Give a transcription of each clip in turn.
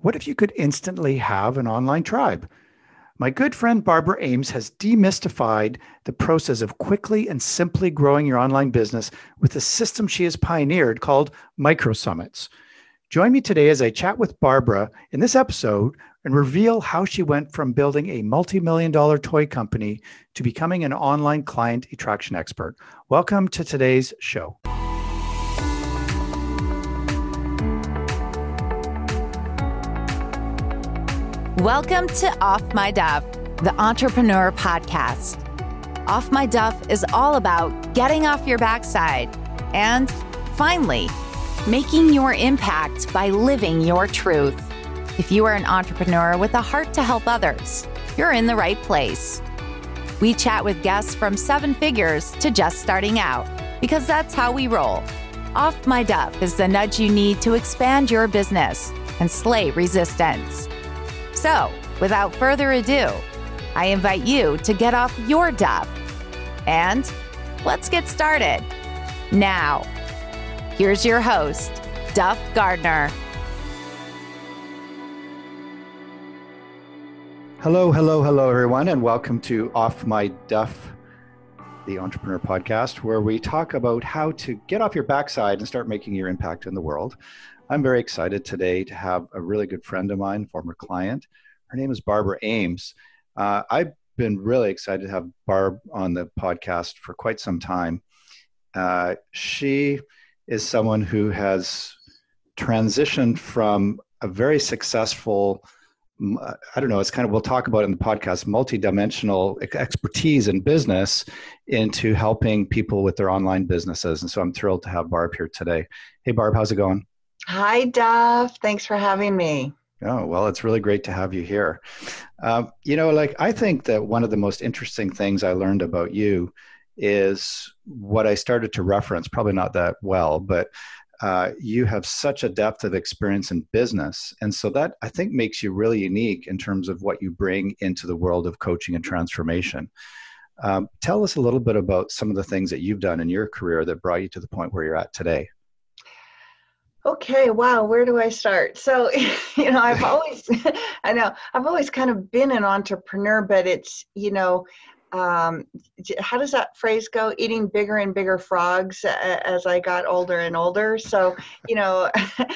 What if you could instantly have an online tribe? My good friend Barbara Ames has demystified the process of quickly and simply growing your online business with a system she has pioneered called Micro Summits. Join me today as I chat with Barbara in this episode and reveal how she went from building a multi million dollar toy company to becoming an online client attraction expert. Welcome to today's show. Welcome to Off My Duff, the entrepreneur podcast. Off My Duff is all about getting off your backside and finally making your impact by living your truth. If you are an entrepreneur with a heart to help others, you're in the right place. We chat with guests from seven figures to just starting out because that's how we roll. Off My Duff is the nudge you need to expand your business and slay resistance. So, without further ado, I invite you to get off your duff and let's get started. Now, here's your host, Duff Gardner. Hello, hello, hello, everyone, and welcome to Off My Duff, the entrepreneur podcast, where we talk about how to get off your backside and start making your impact in the world. I'm very excited today to have a really good friend of mine, former client. Her name is Barbara Ames. Uh, I've been really excited to have Barb on the podcast for quite some time. Uh, she is someone who has transitioned from a very successful I don't know, it's kind of, we'll talk about in the podcast, multi-dimensional expertise in business into helping people with their online businesses. And so I'm thrilled to have Barb here today. Hey, Barb, how's it going? Hi, Duff. Thanks for having me. Oh, well, it's really great to have you here. Um, you know, like, I think that one of the most interesting things I learned about you is what I started to reference, probably not that well, but uh, you have such a depth of experience in business. And so that I think makes you really unique in terms of what you bring into the world of coaching and transformation. Um, tell us a little bit about some of the things that you've done in your career that brought you to the point where you're at today. Okay, wow, where do I start? So, you know, I've always, I know, I've always kind of been an entrepreneur, but it's, you know, um, how does that phrase go? Eating bigger and bigger frogs as I got older and older. So, you know,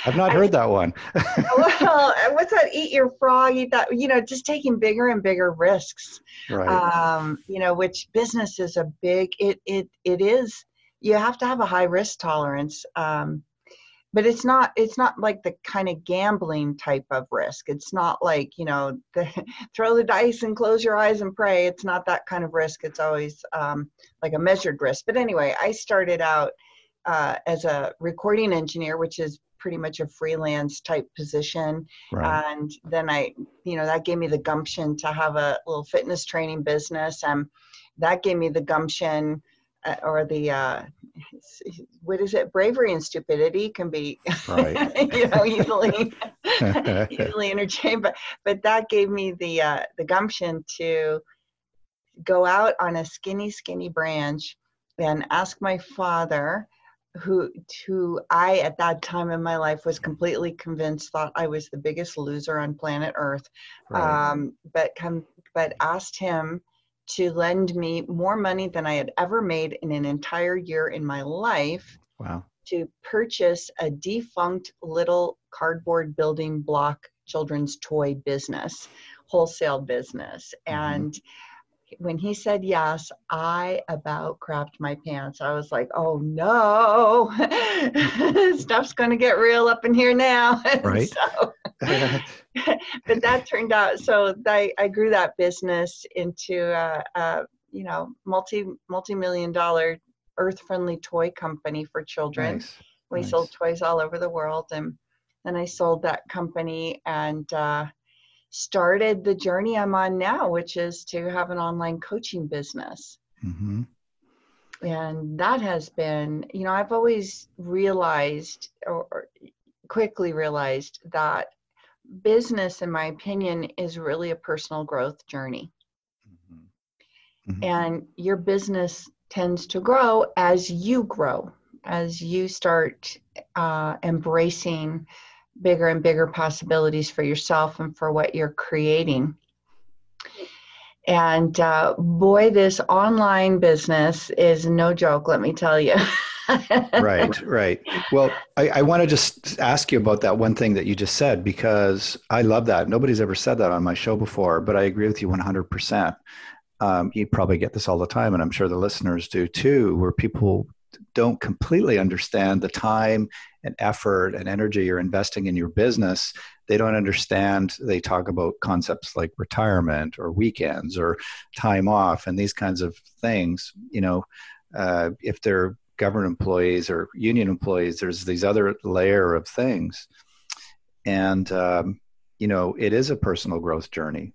I've not heard that one. well, what's that? Eat your frog, eat that, you know, just taking bigger and bigger risks. Right. Um, you know, which business is a big, it, it, it is, you have to have a high risk tolerance. Um, but it's not it's not like the kind of gambling type of risk. It's not like you know the, throw the dice and close your eyes and pray. It's not that kind of risk. It's always um, like a measured risk. But anyway i started out uh, as a recording engineer which is pretty much a freelance type position. Right. and then i you know that gave me the gumption to have a little fitness training business. And that gave me the gumption uh, or the uh, what is it bravery and stupidity can be right. you know easily easily interchanged but but that gave me the uh, the gumption to go out on a skinny skinny branch and ask my father who who I at that time in my life was completely convinced thought I was the biggest loser on planet Earth, right. um, but come but asked him to lend me more money than I had ever made in an entire year in my life. Wow. To purchase a defunct little cardboard building block children's toy business, wholesale business. Mm-hmm. And when he said yes, I about crapped my pants. I was like, oh no, stuff's going to get real up in here now. Right. so, but that turned out, so I, I grew that business into a, a you know, multi, multi-million dollar earth-friendly toy company for children. Nice. We nice. sold toys all over the world. And then I sold that company and, uh, started the journey I'm on now, which is to have an online coaching business. Mm-hmm. And that has been, you know, I've always realized or quickly realized that business, in my opinion, is really a personal growth journey. Mm-hmm. Mm-hmm. And your business tends to grow as you grow, as you start uh, embracing bigger and bigger possibilities for yourself and for what you're creating. And uh, boy, this online business is no joke, let me tell you. right, right. Well, I, I want to just ask you about that one thing that you just said because I love that. Nobody's ever said that on my show before, but I agree with you 100%. Um, you probably get this all the time, and I'm sure the listeners do too, where people don't completely understand the time and effort and energy you're investing in your business they don't understand they talk about concepts like retirement or weekends or time off and these kinds of things you know uh, if they're government employees or union employees there's these other layer of things. And um, you know it is a personal growth journey.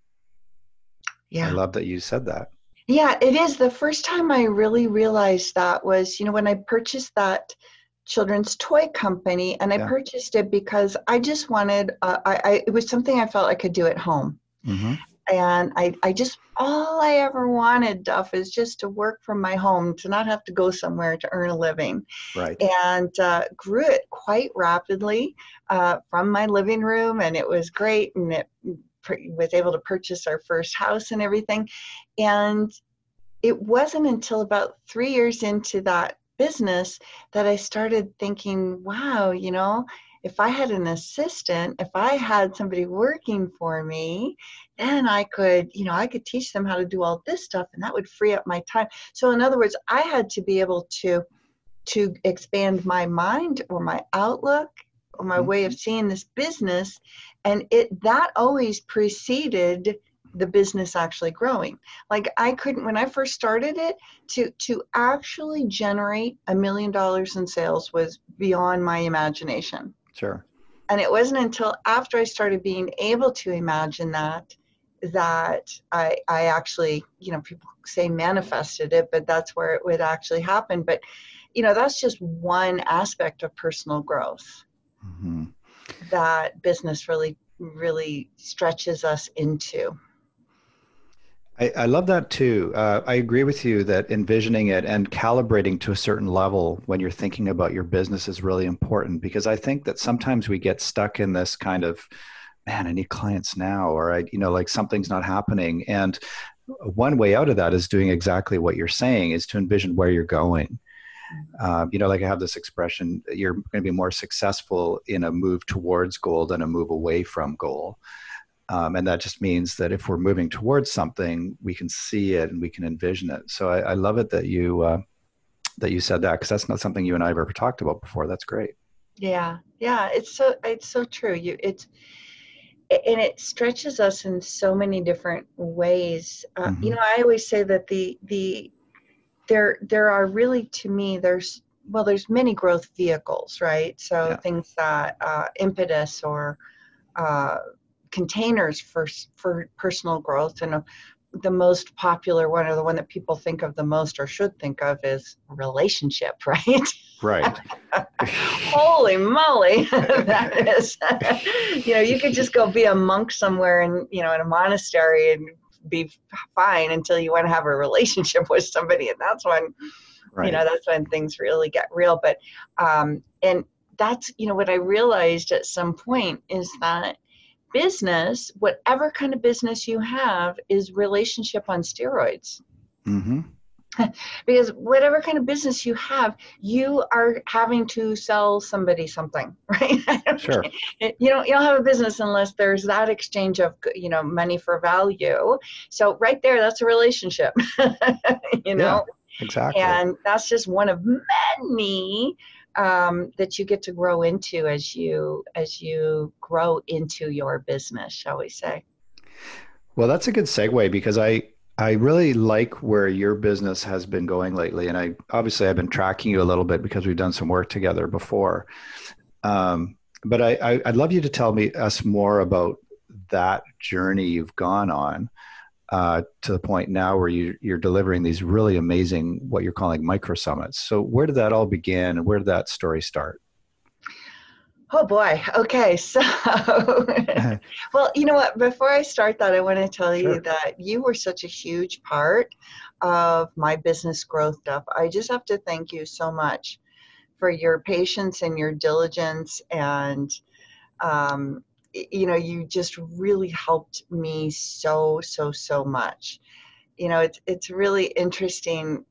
Yeah. i love that you said that. Yeah it is. The first time i really realized that was you know when i purchased that children's toy company and i yeah. purchased it because i just wanted uh, I, I, it was something i felt i could do at home. Mm-hmm. And I, I just all i ever wanted duff is just to work from my home to not have to go somewhere to earn a living. Right. And uh, grew it quite rapidly uh, from my living room and it was great and it was able to purchase our first house and everything. And it wasn't until about three years into that business that I started thinking, wow, you know, if I had an assistant, if I had somebody working for me, then I could, you know, I could teach them how to do all this stuff and that would free up my time. So in other words, I had to be able to to expand my mind or my outlook or my way of mm-hmm. seeing this business and it that always preceded the business actually growing like i couldn't when i first started it to to actually generate a million dollars in sales was beyond my imagination sure. And it wasn't until after i started being able to imagine that that i i actually you know people say manifested it but that's where it would actually happen. But you know that's just one aspect of personal growth. Mm-hmm. that business really really stretches us into I, I love that too. Uh, I agree with you that envisioning it and calibrating to a certain level when you're thinking about your business is really important because I think that sometimes we get stuck in this kind of, man, I need clients now, or I, you know, like something's not happening. And one way out of that is doing exactly what you're saying is to envision where you're going. Uh, you know, like I have this expression, you're going to be more successful in a move towards goal than a move away from goal. Um, and that just means that if we're moving towards something, we can see it and we can envision it. So I, I love it that you uh, that you said that because that's not something you and I have ever talked about before. That's great. Yeah, yeah, it's so it's so true. You it's and it stretches us in so many different ways. Uh, mm-hmm. You know, I always say that the the there there are really to me there's well there's many growth vehicles, right? So yeah. things that uh, impetus or uh, containers for for personal growth and uh, the most popular one or the one that people think of the most or should think of is relationship right right holy moly that is you know you could just go be a monk somewhere and you know in a monastery and be fine until you want to have a relationship with somebody and that's when right. you know that's when things really get real but um and that's you know what i realized at some point is that business, whatever kind of business you have, is relationship on steroids. Mm-hmm. because whatever kind of business you have, you are having to sell somebody something, right? Sure. you don't you don't have a business unless there's that exchange of you know money for value. So right there, that's a relationship. you know. Yeah, exactly. And that's just one of many um, that you get to grow into as you as you grow into your business, shall we say? Well, that's a good segue because I I really like where your business has been going lately, and I obviously I've been tracking you a little bit because we've done some work together before. Um, but I, I would love you to tell me us more about that journey you've gone on uh, to the point now where you, you're delivering these really amazing what you're calling micro summits. So where did that all begin, and where did that story start? Oh boy. Okay. So, well, you know what? Before I start that, I want to tell sure. you that you were such a huge part of my business growth stuff. I just have to thank you so much for your patience and your diligence and um, you know, you just really helped me so, so, so much. You know, it's it's really interesting.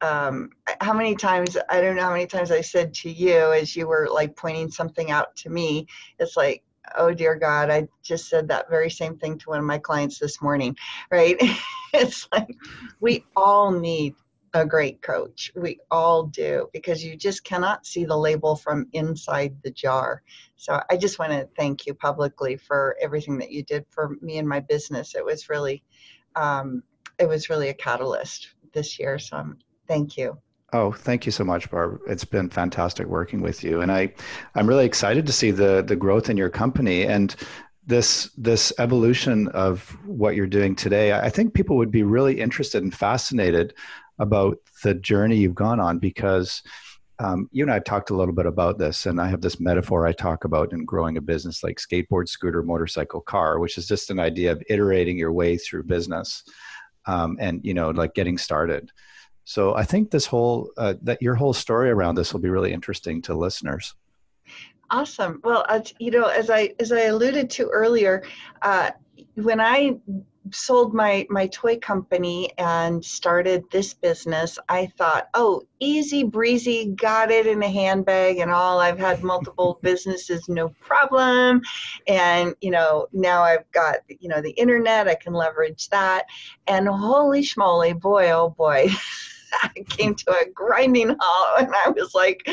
Um, how many times I don't know how many times I said to you as you were like pointing something out to me. It's like, oh dear God, I just said that very same thing to one of my clients this morning. Right? it's like we all need a great coach. We all do because you just cannot see the label from inside the jar. So I just want to thank you publicly for everything that you did for me and my business. It was really, um, it was really a catalyst this year. So I'm, thank you. Oh, thank you so much, Barb. It's been fantastic working with you, and I, I'm really excited to see the the growth in your company and this this evolution of what you're doing today. I think people would be really interested and fascinated about the journey you've gone on because um, you and I talked a little bit about this, and I have this metaphor I talk about in growing a business like skateboard, scooter, motorcycle, car, which is just an idea of iterating your way through business, um, and you know, like getting started. So I think this whole uh, that your whole story around this will be really interesting to listeners. Awesome. Well, uh, you know, as I as I alluded to earlier, uh, when I sold my my toy company and started this business i thought oh easy breezy got it in a handbag and all. I've had multiple businesses no problem. And you know now i've got you know the internet i can leverage that. And holy schmoly boy oh boy came to a grinding halt and I was like,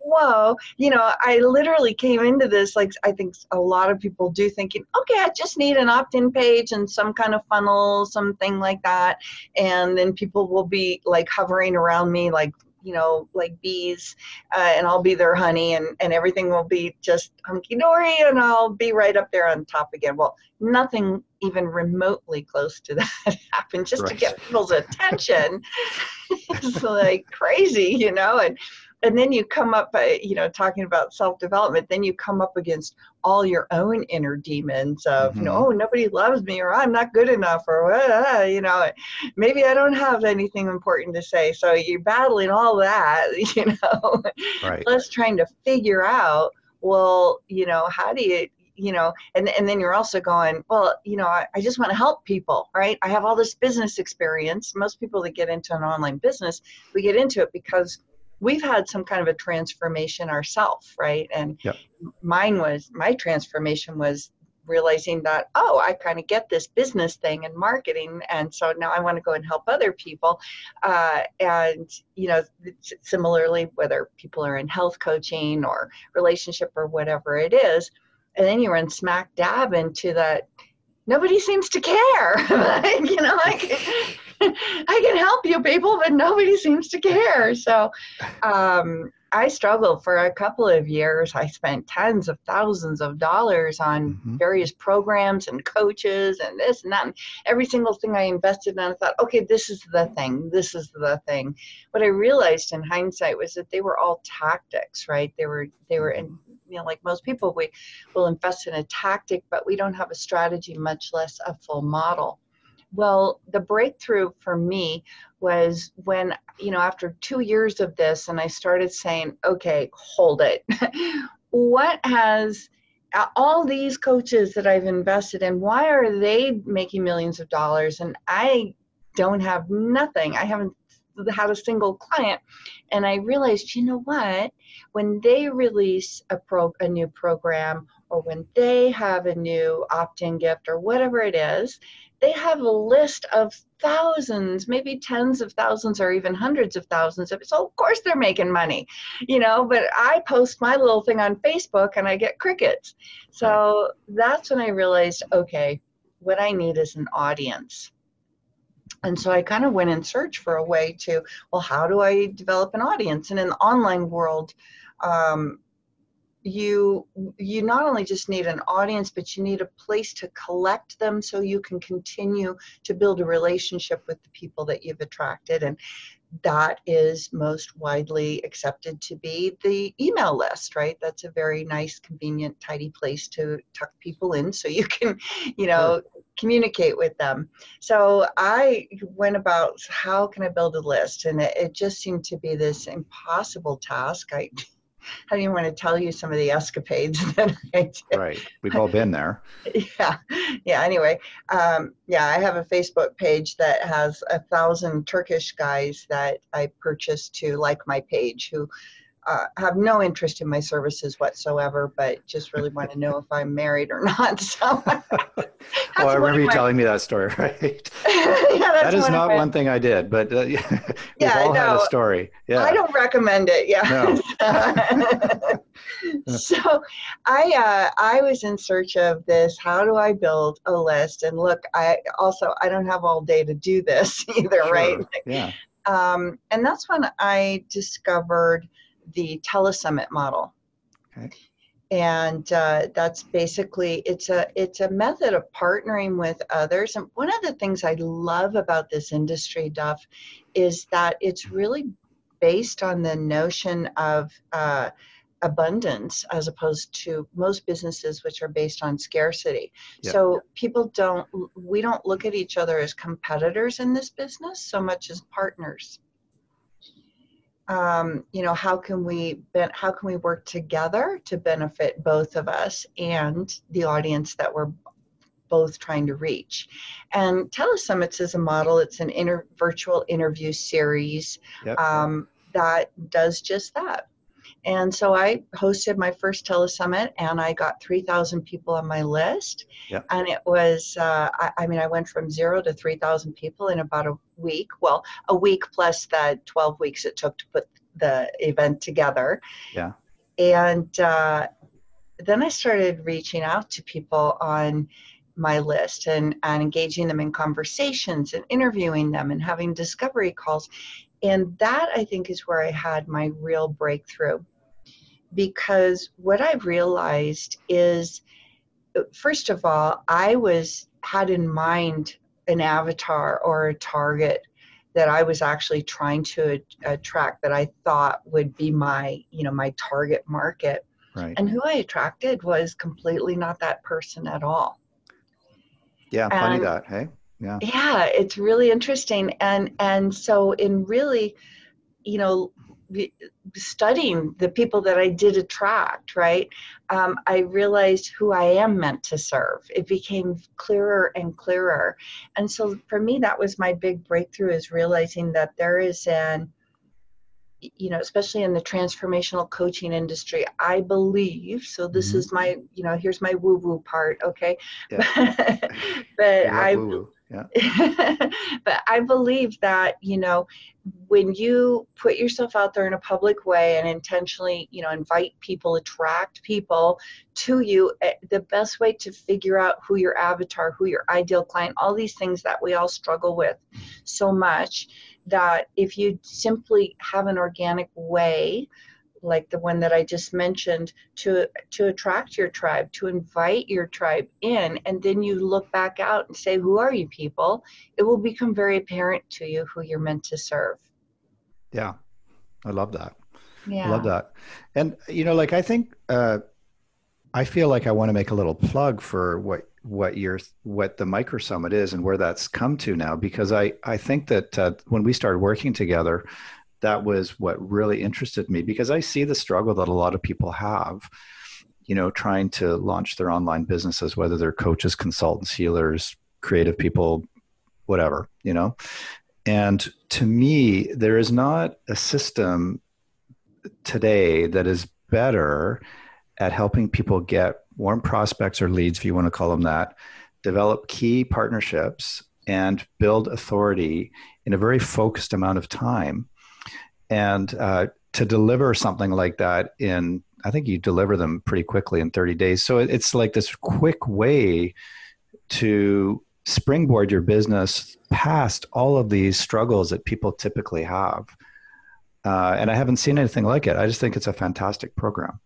whoa, you know, I literally came into this like I think a lot of people do thinking, okay, I just need an opt-in page and some kind of funnel, something like that. And then people will be like hovering around me like you know, like bees, uh, and I'll be their honey, and, and everything will be just hunky dory, and I'll be right up there on top again. Well, nothing even remotely close to that happened just right. to get people's attention. it's like crazy, you know, and and then you come up, uh, you know, talking about self development, then you come up against all your own inner demons of, mm-hmm. you know, mm-hmm. oh, nobody loves me or I'm not good enough or, you know, maybe I don't have anything important to say. So you're battling all that, you know, right. plus trying to figure out, well, you know, how do you, you know and, and then you're also going well you know I, I just want to help people right i have all this business experience most people that get into an online business we get into it because we've had some kind of a transformation ourselves, right? And yep. mine was my transformation was realizing that oh i kind of get this business thing and marketing and so now i want to go and help other people uh, and you know similarly whether people are in health coaching or relationship or whatever it is and then you run smack dab into that nobody seems to care you know like I can help you people, but nobody seems to care. So um, I struggled for a couple of years. I spent tens of thousands of dollars on mm-hmm. various programs and coaches and this and that. And every single thing I invested in, I thought, okay, this is the thing. This is the thing. What I realized in hindsight was that they were all tactics, right? They were they were in you know like most people we will invest in a tactic but we don't have a strategy much less a full model well, the breakthrough for me was when, you know, after two years of this, and I started saying, okay, hold it. what has all these coaches that I've invested in, why are they making millions of dollars and I don't have nothing? I haven't had a single client. And I realized, you know what? When they release a pro a new program or when they have a new opt-in gift or whatever it is, they have a list of thousands, maybe tens of thousands or even hundreds of thousands of. So of course they're making money, you know, but I post my little thing on Facebook and I get crickets. So that's when I realized, okay, what I need is an audience. And so I kind of went in search for a way to, well, how do I develop an audience? And in the online world, um, you you not only just need an audience but you need a place to collect them so you can continue to build a relationship with the people that you've attracted. And that is most widely accepted to be the email list right? That's a very nice convenient tidy place to tuck people in so you can you know communicate with them. So i went about how can i build a list? And it, it just seemed to be this impossible task. I I don't even want to tell you some of the escapades that I did. Right. We've all been there. yeah. Yeah. Anyway, um, yeah, I have a Facebook page that has a thousand Turkish guys that I purchased to like my page who uh, have no interest in my services whatsoever, but just really want to know if I'm married or not. So, well, I remember you my... telling me that story, right? yeah, that is not my... one thing I did, but uh, we've yeah, all had a story. Yeah, I don't recommend it. Yeah. No. so, I uh, I was in search of this. How do I build a list? And look, I also I don't have all day to do this either, sure. right? Yeah. Um, and that's when I discovered the telesummit model. Okay. And uh, that's basically it's a it's a method of partnering with others. And one of the things I love about this industry, Duff, is that it's really based on the notion of uh, abundance as opposed to most businesses which are based on scarcity so people don't we don't look at each other as competitors in this business so much as partners um, you know how can we how can we work together to benefit both of us and the audience that we're both trying to reach and telesummits is a model it's an inter- virtual interview series yep. um, that does just that and so I hosted my first telesummit and I got 3,000 people on my list. Yep. And it was, uh, I, I, mean, I went from zero to 3,000 people in about a week. Well, a week plus the 12 weeks it took to put the event together. Yeah. And uh, then I started reaching out to people on my list and, and engaging them in conversations and interviewing them and having discovery calls. And that I think is where I had my real breakthrough because what I've realized is, uh, first of all, I was had in mind an avatar or a target that I was actually trying to attract that I thought would be my, you know, my target market. Right. And who I attracted was completely not that person at all. Yeah, funny and, that, hey? Yeah. Yeah, it's really interesting. And and so in really, you know, studying the people that I did attract, right, um, I realized who I am meant to serve. It became clearer and clearer. And so for me, that was my big breakthrough is realizing that there is an, you know, especially in the transformational coaching industry, I believe, so this mm-hmm. is my, you know, here's my woo woo part, okay? Yeah. but I, woo-woo yeah. but I believe that, you know, when you put yourself out there in a public way and intentionally, you know, invite people, attract people to you, eh, the best way to figure out who your avatar, who your ideal client, all these things that we all struggle with so much that if you simply have an organic way like the one that I just mentioned, to to attract your tribe, to invite your tribe in, and then you look back out and say, "Who are you, people?" It will become very apparent to you who you're meant to serve. Yeah, I love that. Yeah, I love that. And you know, like I think uh, I feel like I want to make a little plug for what what your what the micro summit is and where that's come to now because I I think that uh, when we started working together that was what really interested me because I see the struggle that a lot of people have, you know, trying to launch their online businesses, whether they're coaches, consultants, healers, creative people, whatever, you know. And to me, there is not a system today that is better at helping people get warm prospects or leads, if you want to call them that, develop key partnerships, and build authority in a very focused amount of time and uh, to deliver something like that in i think you deliver them pretty quickly in 30 days. So it's like this quick way to springboard your business past all of these struggles that people typically have. Uh, and i haven't seen anything like it. I just think it's a fantastic program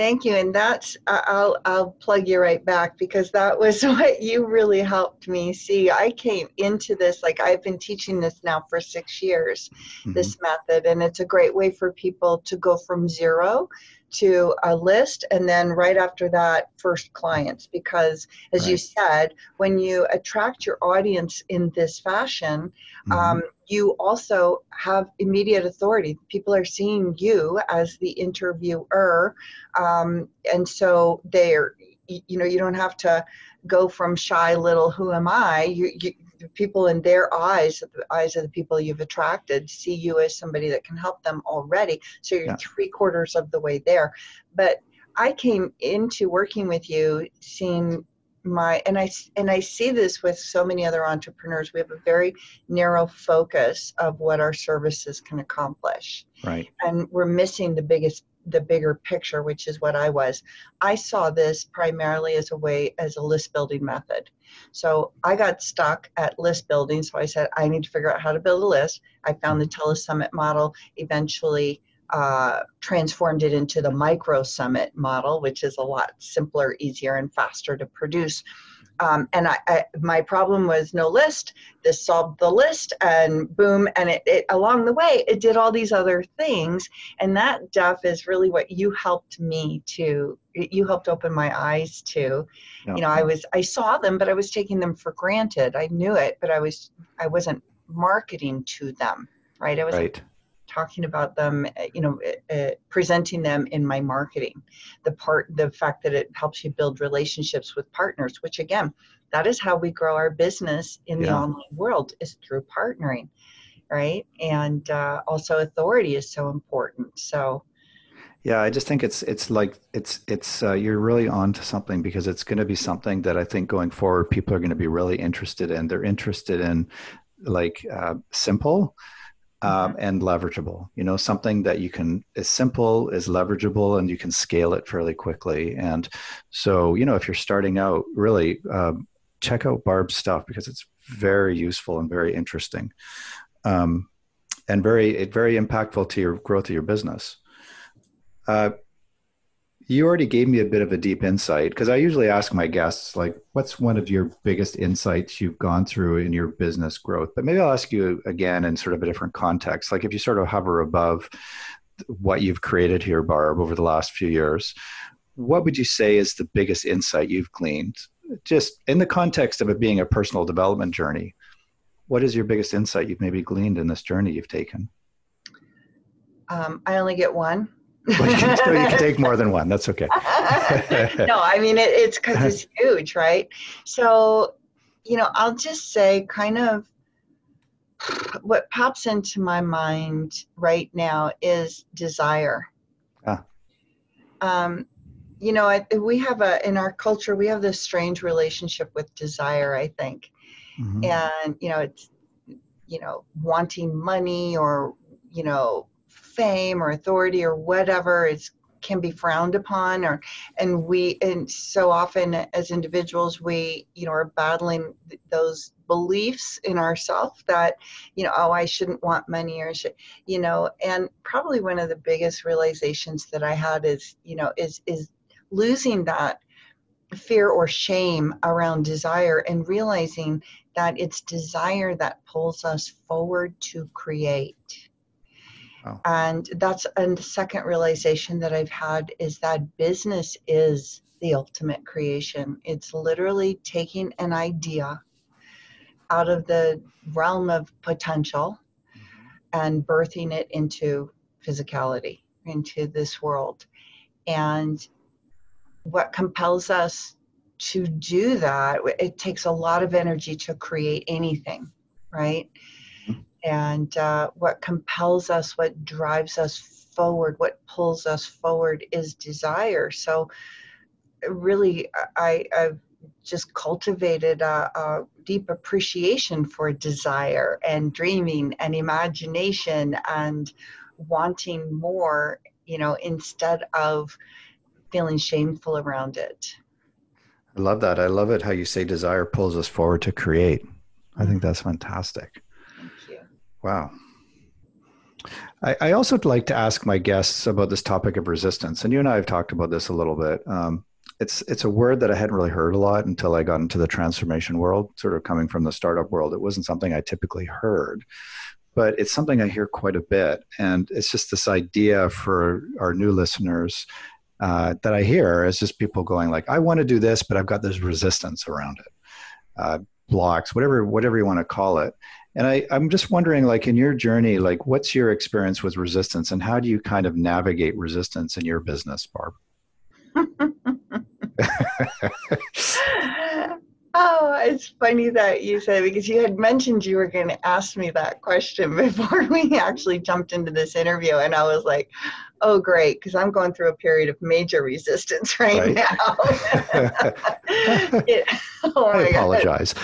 Thank you, and that's I'll I'll plug you right back because that was what you really helped me see. I came into this like I've been teaching this now for six years, mm-hmm. this method, and it's a great way for people to go from zero to a list and then right after that first clients because as right. you said when you attract your audience in this fashion mm-hmm. um, you also have immediate authority people are seeing you as the interviewer um, and so they're you know you don't have to go from shy little who am i you, you people in their eyes, the eyes of the people you've attracted, see you as somebody that can help them already. So you're yeah. three quarters of the way there. But I came into working with you seeing my and I and I see this with so many other entrepreneurs. We have a very narrow focus of what our services can accomplish. Right. And we're missing the biggest the bigger picture, which is what I was. I saw this primarily as a way as a list building method. So I got stuck at list building. So I said, I need to figure out how to build a list. I found the telesummit model, eventually uh, transformed it into the micro summit model, which is a lot simpler, easier, and faster to produce. Um, and I, I, my problem was no list. This solved the list, and boom! And it, it, along the way, it did all these other things. And that Duff is really what you helped me to. You helped open my eyes to. Yeah. You know, I was I saw them, but I was taking them for granted. I knew it, but I was I wasn't marketing to them. Right? I was right talking about them, eh, you know, uh, presenting them in my marketing. The part, the fact that it helps you build relationships with partners, which again, that is how we grow our business in yeah. the online world is through partnering, right? And uh, also authority is so important. So. Yeah, I just think it's it's like it's it's uh, you're really on to something because it's going to be something that I think going forward people are going to be really interested in. They're interested in like uh, simple, um, and leverageable. You know, something that you can is simple, is leverageable, and you can scale it fairly quickly. And so, you know, if you're starting out, really um, check out Barb's stuff because it's very useful and very interesting, um, and very very impactful to your growth of your business. Uh, you already gave me a bit of a deep insight because I usually ask my guests, like, what's one of your biggest insights you've gone through in your business growth? But maybe I'll ask you again in sort of a different context. Like, if you sort of hover above what you've created here, Barb, over the last few years, what would you say is the biggest insight you've gleaned? Just in the context of it being a personal development journey, what is your biggest insight you've maybe gleaned in this journey you've taken? Um, I only get one well, you, can, you, can, take more than one. That's okay. no, I mean, it, it's because it's huge, right? So, you know, I'll just say kind of what pops into my mind right now is desire. Ah. Um, you know, I, we have a, in our culture, we have this strange relationship with desire, I think. Mm-hmm. And, you know, it's, you know, wanting money or, you know, fame or authority or whatever is can be frowned upon or and we and so often as individuals we you know are battling those beliefs in ourselves that you know oh i shouldn't want money or should you know and probably one of the biggest realizations that i had is you know is is losing that fear or shame around desire and realizing that it's desire that pulls us forward to create Oh. And that's and the second realization that I've had is that business is the ultimate creation. It's literally taking an idea out of the realm of potential mm-hmm. and birthing it into physicality, into this world. And what compels us to do that, it takes a lot of energy to create anything, right? And uh, what compels us what drives us forward what pulls us forward is desire. So really i i've just cultivated a, a deep appreciation for desire and dreaming and imagination and wanting more you know instead of feeling shameful around it. I love that. I love it how you say desire pulls us forward to create. I think that's fantastic Wow. I, I also like to ask my guests about this topic of resistance, and you and I have talked about this a little bit. Um, it's it's a word that I hadn't really heard a lot until I got into the transformation world, sort of coming from the startup world. It wasn't something I typically heard, but it's something I hear quite a bit. And it's just this idea for our new listeners uh, that I hear is just people going like, I want to do this, but I've got this resistance around it, uh, blocks, whatever, whatever you want to call it. And I, I'm just wondering, like in your journey, like what's your experience with resistance, and how do you kind of navigate resistance in your business, Barb? Oh, it's funny that you said because you had mentioned you were going to ask me that question before we actually jumped into this interview, and I was like, oh great because i'm going through a period of major resistance right, right. now it, oh i apologize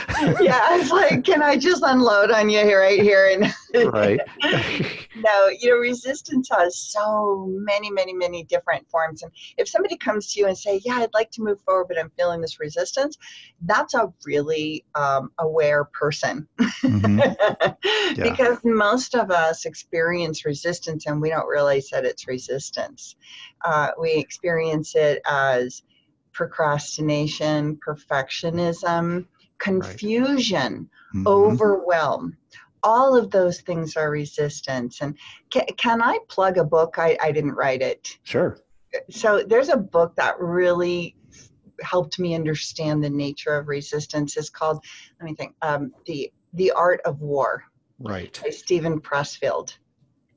yeah i was like can i just unload on you here right here and right no you know resistance has so many many many different forms and if somebody comes to you and say yeah i'd like to move forward but i'm feeling this resistance that's a really um, aware person mm-hmm. yeah. because most of us experience resistance and we don't realize that it's resistance resistance. Uh, we experience it as procrastination, perfectionism, confusion, right. mm-hmm. overwhelm. All of those things are resistance. And can, can I plug a book? I, I didn't write it. Sure. So there's a book that really helped me understand the nature of resistance. It's called, let me think, um, the the Art of War. Right. By Steven Pressfield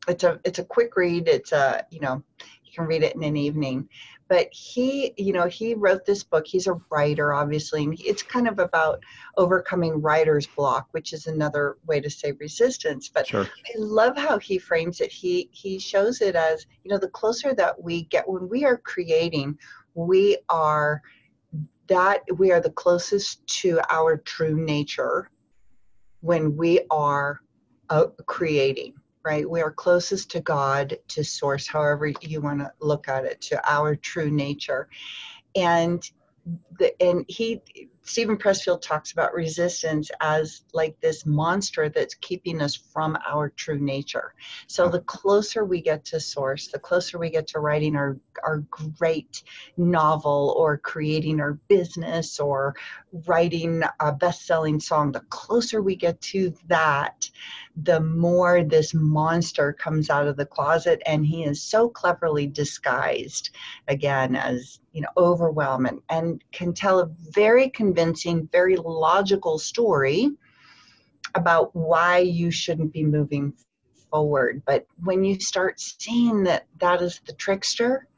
it's a it's a quick read. It's a you know you can read it in an evening. But he you know he wrote this book. He's a writer, obviously, and it's kind of about overcoming writer's block, which is another way to say resistance. But sure. I love how he frames it. He he shows it as you know the closer that we get when we are creating, we are that we are the closest to our true nature when we are uh, creating right? We are closest to God, to source, however you want to look at it, to our true nature. And the, and he Steven Pressfield talks about resistance as like this monster that's keeping us from our true nature. So the closer we get to source, the closer we get to writing our our great novel or creating our business or writing a best-selling song, the closer we get to that, the more this monster comes out of the closet and he is so cleverly disguised again as you know overwhelm and, and can tell a very convincing very logical story about why you shouldn't be moving forward. But when you start seeing that that is the trickster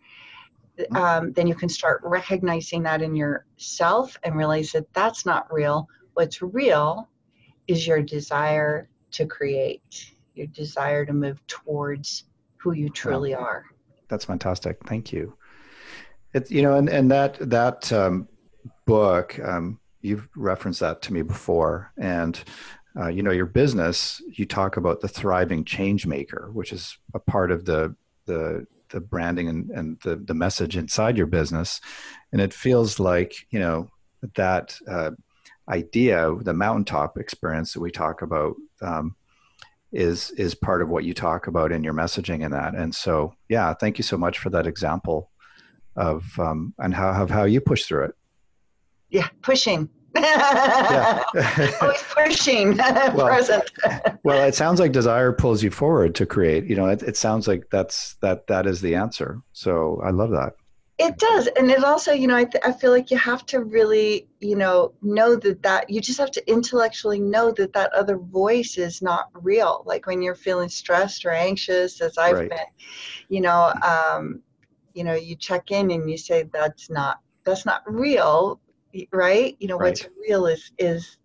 um, then you can start recognizing that in yourself and realize that that's not real. What's real is your desire to create your desire to move towards who you truly are. That's fantastic. Thank you it's you know, and and that that um, book um, you've referenced that to me before, and uh, you know your business. You talk about the thriving change maker, which is a part of the the the branding and, and the the message inside your business, and it feels like you know that uh, idea, the mountaintop experience that we talk about. Um, is is part of what you talk about in your messaging in that and so yeah thank you so much for that example of um, and how of how you push through it. Yeah, pushing. yeah. Always pushing well, present. well, it sounds like desire pulls you forward to create. You know, it, it sounds like that's that that is the answer. So I love that. It does, and it also, you know, I, th- I feel like you have to really, you know, know that that you just have to intellectually know that that other voice is not real. Like when you're feeling stressed or anxious, as I've right. been, you know, um, you know you check in and you say that's not that's not real right? You know right. what's real is is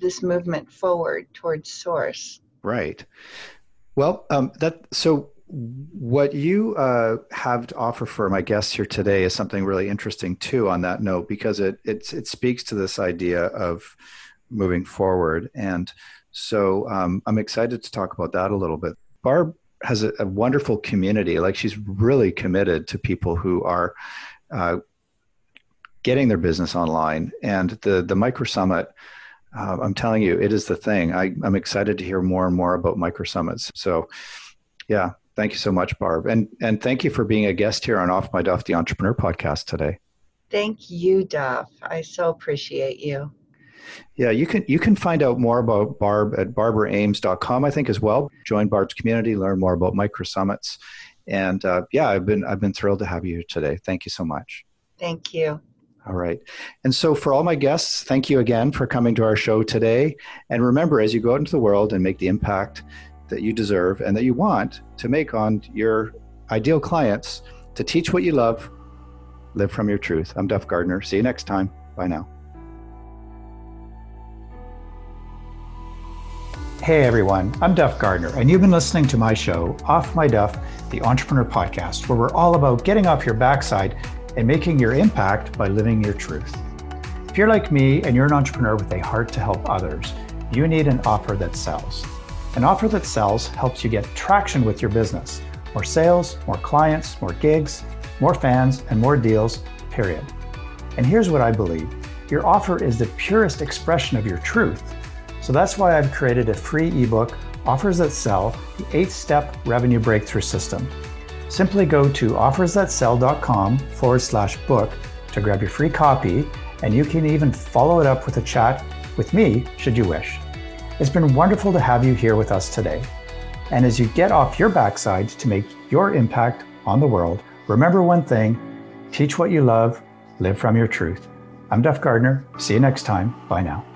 this movement forward towards source. Right. Well um, that so what you uh, have to offer for my guests here today is something really interesting too on that note because it it, it speaks to this idea of moving forward. And so um, i'm excited to talk about that a little bit. Barb has a, a, wonderful community. Like she's really committed to people who are uh, getting their business online. And the the Micro Summit, uh, I'm telling you, it is the thing. I, I'm excited to hear more and more about Micro Summits. So, yeah, thank you so much, Barb, and and thank you for being a guest here on Off My Duff, the Entrepreneur Podcast today. Thank you, Duff. I so appreciate you. Yeah, you can you can find out more about Barb at barbaraames.com, I think, as well. Join Barb's community, learn more about micro summits, and uh, yeah, I've been I've been thrilled to have you here today. Thank you so much. Thank you. All right. And so, for all my guests, thank you again for coming to our show today. And remember, as you go out into the world and make the impact that you deserve and that you want to make on your ideal clients, to teach what you love, live from your truth. I'm Duff Gardner. See you next time. Bye now. Hey everyone, I'm Duff Gardner, and you've been listening to my show, Off My Duff, the Entrepreneur Podcast, where we're all about getting off your backside and making your impact by living your truth. If you're like me and you're an entrepreneur with a heart to help others, you need an offer that sells. An offer that sells helps you get traction with your business more sales, more clients, more gigs, more fans, and more deals, period. And here's what I believe your offer is the purest expression of your truth. So that's why I've created a free ebook, Offers That Sell, the eight step revenue breakthrough system. Simply go to offersthatsell.com forward slash book to grab your free copy, and you can even follow it up with a chat with me should you wish. It's been wonderful to have you here with us today. And as you get off your backside to make your impact on the world, remember one thing teach what you love, live from your truth. I'm Duff Gardner. See you next time. Bye now.